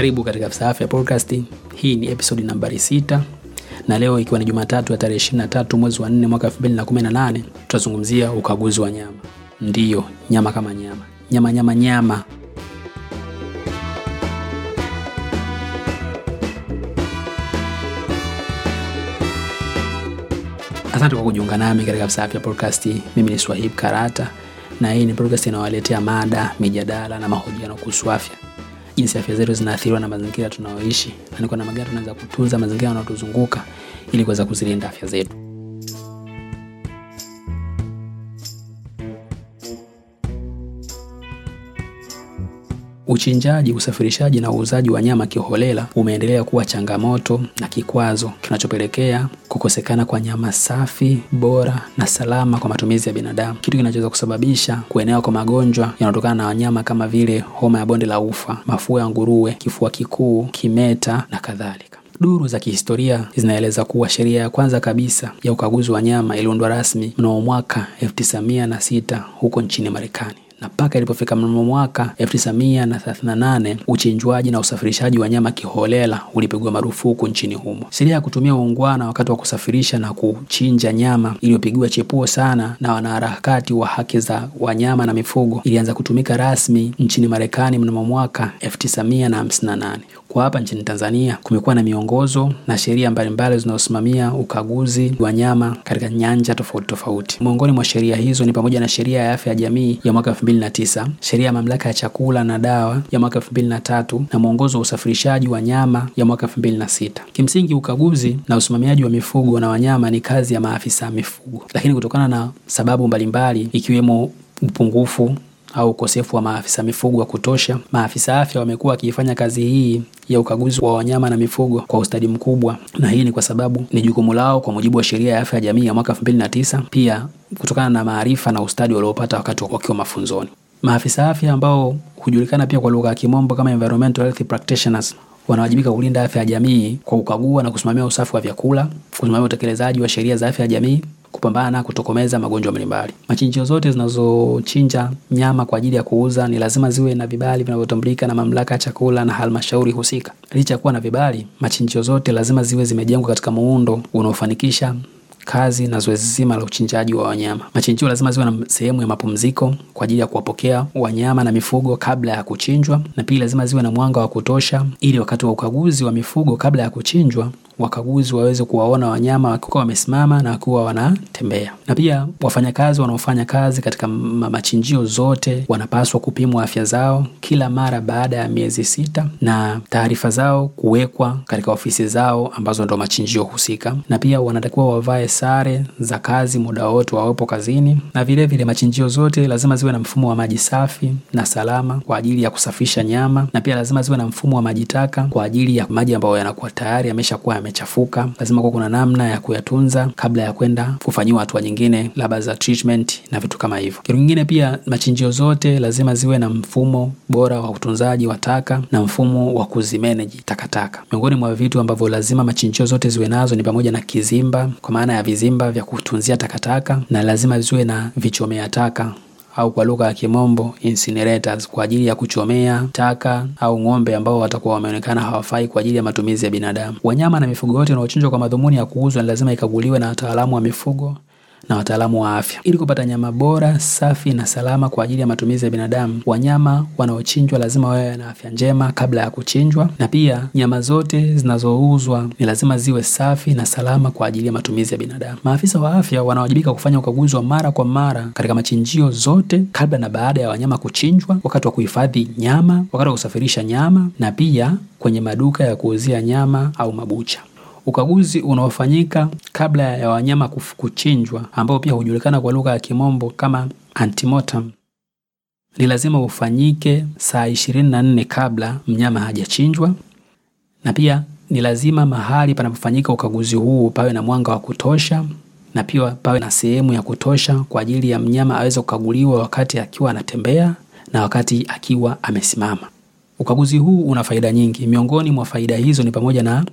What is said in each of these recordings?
Karibu katika Afisa Afya Podcast. Hii ni episodi nambari sita na leo ikiwa ni Jumatatu ya tarehe 23 mwezi wa 4 mwaka 2018 tutazungumzia ukaguzi wa nyama. Ndiyo, nyama kama nyama, nyama nyama nyama. Asante kwa kujiunga nami katika Afisa Afya Podcast. Mimi ni Swahib Karata na hii ni podcast inawaletea mada, mijadala na mahojiano kuhusu afya jinsi afya zetu zinaathiriwa na mazingira tunayoishi na ni kwa namna gani tunaweza kutunza mazingira yanayotuzunguka ili kuweza kuzilinda afya zetu. Uchinjaji, usafirishaji na uuzaji wa nyama kiholela umeendelea kuwa changamoto na kikwazo kinachopelekea kukosekana kwa nyama safi, bora na salama kwa matumizi ya binadamu, kitu kinachoweza kusababisha kuenea kwa magonjwa yanayotokana na wanyama kama vile homa ya bonde la ufa, mafua ya nguruwe, kifua kikuu, kimeta na kadhalika. Duru za kihistoria zinaeleza kuwa sheria ya kwanza kabisa ya ukaguzi wa nyama iliundwa rasmi mnamo mwaka 1906 huko nchini Marekani na mpaka ilipofika mnamo mwaka 1938 uchinjwaji na usafirishaji wa nyama kiholela ulipigwa marufuku nchini humo. Sheria ya kutumia uungwana wakati wa kusafirisha na kuchinja nyama iliyopigiwa chepuo sana na wanaharakati wa haki za wanyama na mifugo ilianza kutumika rasmi nchini Marekani mnamo mwaka 1958. Kwa hapa nchini Tanzania kumekuwa na miongozo na sheria mbalimbali zinazosimamia ukaguzi wa nyama katika nyanja tofauti tofauti. Miongoni mwa sheria hizo ni pamoja na sheria ya afya ya jamii ya mwaka 2009, sheria ya mamlaka ya chakula na dawa ya mwaka 2003 na mwongozo wa usafirishaji wa nyama ya mwaka 2006. Kimsingi, ukaguzi na usimamiaji wa mifugo na wanyama ni kazi ya maafisa mifugo, lakini kutokana na sababu mbalimbali ikiwemo upungufu au ukosefu wa maafisa mifugo wa kutosha, maafisa afya wamekuwa wakiifanya kazi hii ya ukaguzi wa wanyama na mifugo kwa ustadi mkubwa, na hii ni kwa sababu ni jukumu lao kwa mujibu wa sheria ya afya ya jamii ya mwaka 2009, pia kutokana na maarifa na ustadi waliopata wakati wakiwa mafunzoni. Maafisa afya ambao hujulikana pia kwa lugha ya kimombo kama environmental health practitioners wanawajibika kulinda afya ya jamii kwa kukagua na kusimamia usafi wa vyakula, kusimamia utekelezaji wa sheria za afya ya jamii kupambana na kutokomeza magonjwa mbalimbali. Machinjio zote zinazochinja nyama kwa ajili ya kuuza ni lazima ziwe na vibali vinavyotambulika na mamlaka ya chakula na halmashauri husika. Licha ya kuwa na vibali, machinjio zote lazima ziwe zimejengwa katika muundo unaofanikisha kazi na zoezi zima la uchinjaji wa wanyama. Machinjio lazima ziwe na sehemu ya mapumziko kwa ajili ya kuwapokea wanyama na mifugo kabla ya kuchinjwa, na pia lazima ziwe na mwanga wa kutosha, ili wakati wa ukaguzi wa mifugo kabla ya kuchinjwa wakaguzi waweze kuwaona wanyama wakiwa wamesimama na wakiwa wanatembea. Na pia wafanyakazi wanaofanya kazi katika machinjio zote wanapaswa kupimwa afya zao kila mara baada ya miezi sita na taarifa zao kuwekwa katika ofisi zao ambazo ndo machinjio husika, na pia wanatakiwa wavae sare za kazi muda wote wawepo kazini, na vilevile vile machinjio zote lazima ziwe na mfumo wa maji safi na salama kwa ajili ya kusafisha nyama, na pia lazima ziwe na mfumo wa maji taka kwa ajili ya maji ambayo yanakuwa tayari yameshakuwa yamechafuka. Lazima kuwa kuna namna ya kuyatunza kabla ya kwenda kufanyiwa hatua nyingine, labda za treatment na vitu kama hivyo. Kitu kingine pia, machinjio zote lazima ziwe na mfumo bora wa utunzaji wa taka na mfumo wa kuzimeneji takataka. Miongoni mwa vitu ambavyo lazima machinjio zote ziwe nazo ni pamoja na kizimba, kwa maana ya vizimba vya kutunzia takataka, na lazima ziwe na vichomea taka au kwa lugha ya kimombo incinerators, kwa ajili ya kuchomea taka au ng'ombe ambao watakuwa wameonekana hawafai kwa ajili ya matumizi ya binadamu. Wanyama na mifugo yote inayochinjwa kwa madhumuni ya kuuzwa ni lazima ikaguliwe na wataalamu wa mifugo na wataalamu wa afya ili kupata nyama bora, safi na salama kwa ajili ya matumizi ya binadamu. Wanyama wanaochinjwa lazima wawe na afya njema kabla ya kuchinjwa, na pia nyama zote zinazouzwa ni lazima ziwe safi na salama kwa ajili ya matumizi ya binadamu. Maafisa wa afya wanawajibika kufanya ukaguzi wa mara kwa mara katika machinjio zote kabla na baada ya wanyama kuchinjwa, wakati wa kuhifadhi nyama, wakati wa kusafirisha nyama, na pia kwenye maduka ya kuuzia nyama au mabucha. Ukaguzi unaofanyika kabla ya wanyama kuchinjwa, ambao pia hujulikana kwa lugha ya kimombo kama antimotam, ni lazima ufanyike saa ishirini na nne kabla mnyama hajachinjwa, na pia ni lazima mahali panapofanyika ukaguzi huu pawe na mwanga wa kutosha, na pia pawe na sehemu ya kutosha kwa ajili ya mnyama aweze kukaguliwa wakati akiwa anatembea na wakati akiwa amesimama. Ukaguzi huu una faida nyingi. Miongoni mwa faida hizo ni pamoja na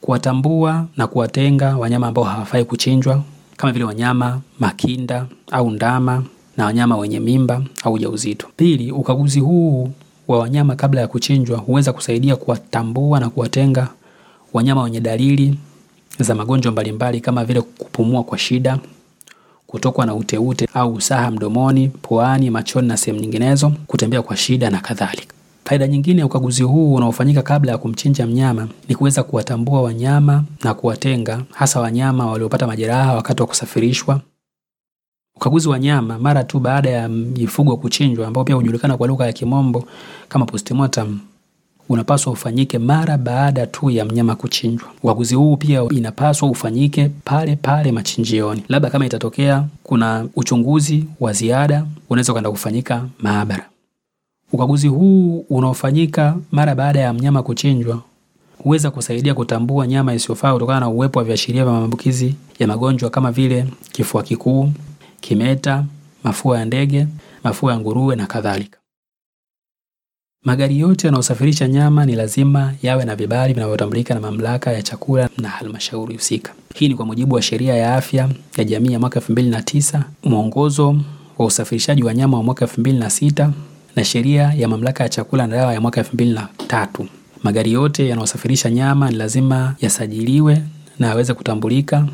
kuwatambua na kuwatenga wanyama ambao hawafai kuchinjwa kama vile wanyama makinda au ndama na wanyama wenye mimba au ujauzito. Pili, ukaguzi huu wa wanyama kabla ya kuchinjwa huweza kusaidia kuwatambua na kuwatenga wanyama wenye dalili za magonjwa mbalimbali kama vile kupumua kwa shida, kutokwa na uteute au usaha mdomoni, puani, machoni na sehemu nyinginezo, kutembea kwa shida na kadhalika. Faida nyingine ya ukaguzi huu unaofanyika kabla ya kumchinja mnyama ni kuweza kuwatambua wanyama na kuwatenga, hasa wanyama waliopata majeraha wakati wa kusafirishwa. Ukaguzi wa nyama mara tu baada ya mifugo kuchinjwa, ambao pia hujulikana kwa lugha ya Kimombo kama postmortem, unapaswa ufanyike mara baada tu ya mnyama kuchinjwa. Ukaguzi huu pia inapaswa ufanyike pale pale machinjioni. Labda kama itatokea kuna uchunguzi wa ziada, unaweza ukaenda kufanyika maabara. Ukaguzi huu unaofanyika mara baada ya mnyama kuchinjwa huweza kusaidia kutambua nyama isiyofaa kutokana na uwepo wa viashiria vya maambukizi ya magonjwa kama vile kifua kikuu, kimeta, mafua ya ndege, mafua ya nguruwe na kadhalika. Magari yote yanayosafirisha nyama ni lazima yawe na vibali vinavyotambulika na Mamlaka ya Chakula na halmashauri husika. Hii ni kwa mujibu wa Sheria ya Afya ya Jamii ya mwaka 2009, Mwongozo wa Usafirishaji wa Nyama wa mwaka 2006 na Sheria ya Mamlaka ya Chakula na Dawa ya mwaka 2003. Magari yote yanayosafirisha nyama ni lazima yasajiliwe na yaweze kutambulika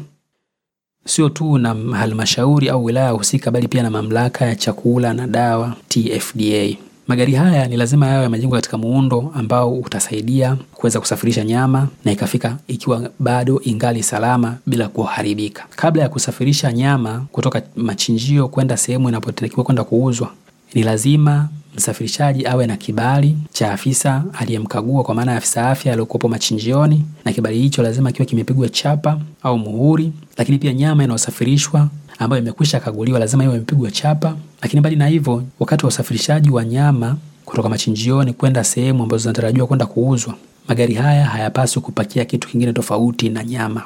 sio tu na halmashauri au wilaya husika, bali pia na Mamlaka ya Chakula na Dawa TFDA. Magari haya ni lazima yawe yamejengwa katika muundo ambao utasaidia kuweza kusafirisha nyama na ikafika ikiwa bado ingali salama bila kuharibika. Kabla ya kusafirisha nyama kutoka machinjio kwenda sehemu inapotakiwa kwenda kuuzwa, ni lazima msafirishaji awe na kibali cha afisa aliyemkagua, kwa maana ya afisa afya aliyokuwepo machinjioni, na kibali hicho lazima kiwe kimepigwa chapa au muhuri. Lakini pia nyama inayosafirishwa ambayo imekwisha kaguliwa lazima iwe imepigwa chapa. Lakini mbali na hivyo, wakati wa usafirishaji wa nyama kutoka machinjioni kwenda sehemu ambazo zinatarajiwa kwenda kuuzwa, magari haya hayapaswi kupakia kitu kingine tofauti na nyama,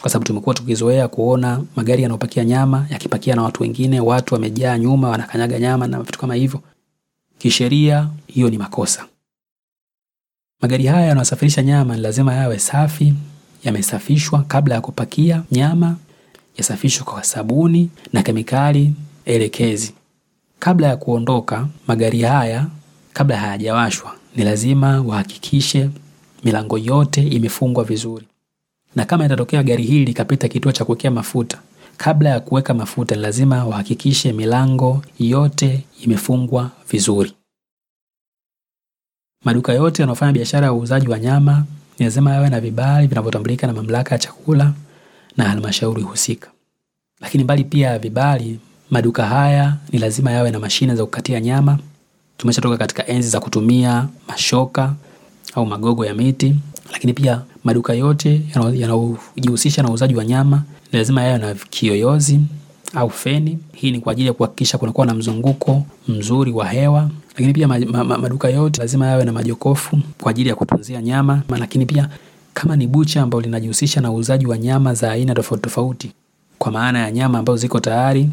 kwa sababu tumekuwa tukizoea kuona magari yanayopakia nyama yakipakia na watu wengine, watu wamejaa nyuma wanakanyaga nyama na vitu kama hivyo. Kisheria hiyo ni makosa. Magari haya yanayosafirisha nyama ni lazima yawe safi, yamesafishwa kabla ya kupakia nyama, yasafishwe kwa sabuni na kemikali elekezi. Kabla ya kuondoka, magari haya kabla hayajawashwa, ni lazima wahakikishe milango yote imefungwa vizuri, na kama itatokea gari hili likapita kituo cha kuwekea mafuta, kabla ya kuweka mafuta ni lazima wahakikishe milango yote imefungwa vizuri. Maduka yote yanayofanya biashara ya uuzaji wa nyama ni lazima yawe na vibali vinavyotambulika na Mamlaka ya Chakula na halmashauri husika. Lakini mbali pia ya vibali, maduka haya ni lazima yawe na mashine za kukatia nyama. Tumeshatoka katika enzi za kutumia mashoka au magogo ya miti, lakini pia maduka yote yanayojihusisha na uuzaji wa nyama lazima yawe na kiyoyozi au feni. Hii ni kwa ajili ya kuhakikisha kunakuwa na mzunguko mzuri wa hewa. Lakini pia ma, ma, ma, maduka yote lazima yawe na majokofu kwa ajili ya kutunzia nyama. Lakini pia kama ni bucha ambalo linajihusisha na uuzaji wa nyama za aina tofauti tofauti, kwa maana ya nyama ambazo ziko tayari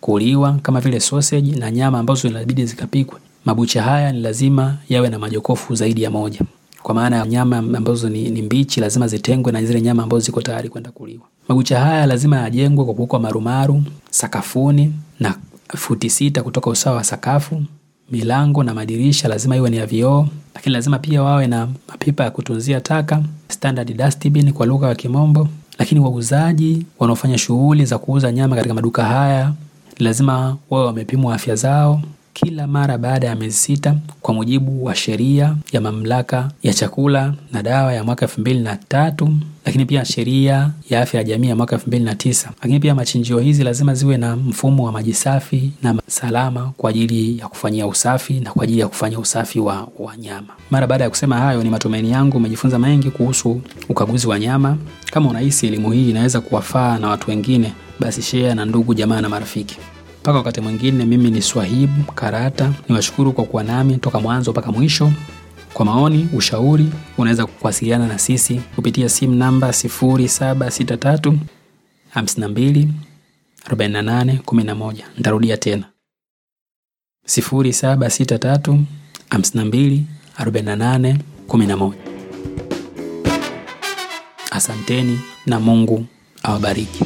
kuliwa kama vile sausage na nyama ambazo inabidi zikapikwe, mabucha haya ni lazima yawe na majokofu zaidi ya moja kwa maana ya nyama ambazo ni, ni mbichi lazima zitengwe na zile nyama ambazo ziko tayari kwenda kuliwa. Mabucha haya lazima yajengwe kwa kuwekwa marumaru sakafuni na futi sita kutoka usawa wa sakafu. Milango na madirisha lazima iwe ni ya vioo, lakini lazima pia wawe na mapipa ya kutunzia taka, standard dustbin kwa lugha ya Kimombo. Lakini wauzaji wanaofanya shughuli za kuuza nyama katika maduka haya lazima wawe wamepimwa afya zao kila mara baada ya miezi sita kwa mujibu wa sheria ya mamlaka ya chakula na dawa ya mwaka elfu mbili na tatu lakini pia sheria ya afya ya jamii ya mwaka elfu mbili na tisa lakini pia machinjio hizi lazima ziwe na mfumo wa maji safi na salama kwa ajili ya kufanyia usafi na kwa ajili ya kufanya usafi wa, wanyama. Mara baada ya kusema hayo, ni matumaini yangu umejifunza mengi kuhusu ukaguzi wa nyama. Kama unahisi elimu hii inaweza kuwafaa na watu wengine, basi share na ndugu jamaa na marafiki. Mpaka wakati mwingine, mimi ni Swahibu Karata, niwashukuru kwa kuwa nami toka mwanzo mpaka mwisho. Kwa maoni, ushauri, unaweza kuwasiliana na sisi kupitia simu namba 0763 52 48 11. Nitarudia tena 0763 52 48 11. Asanteni na Mungu awabariki.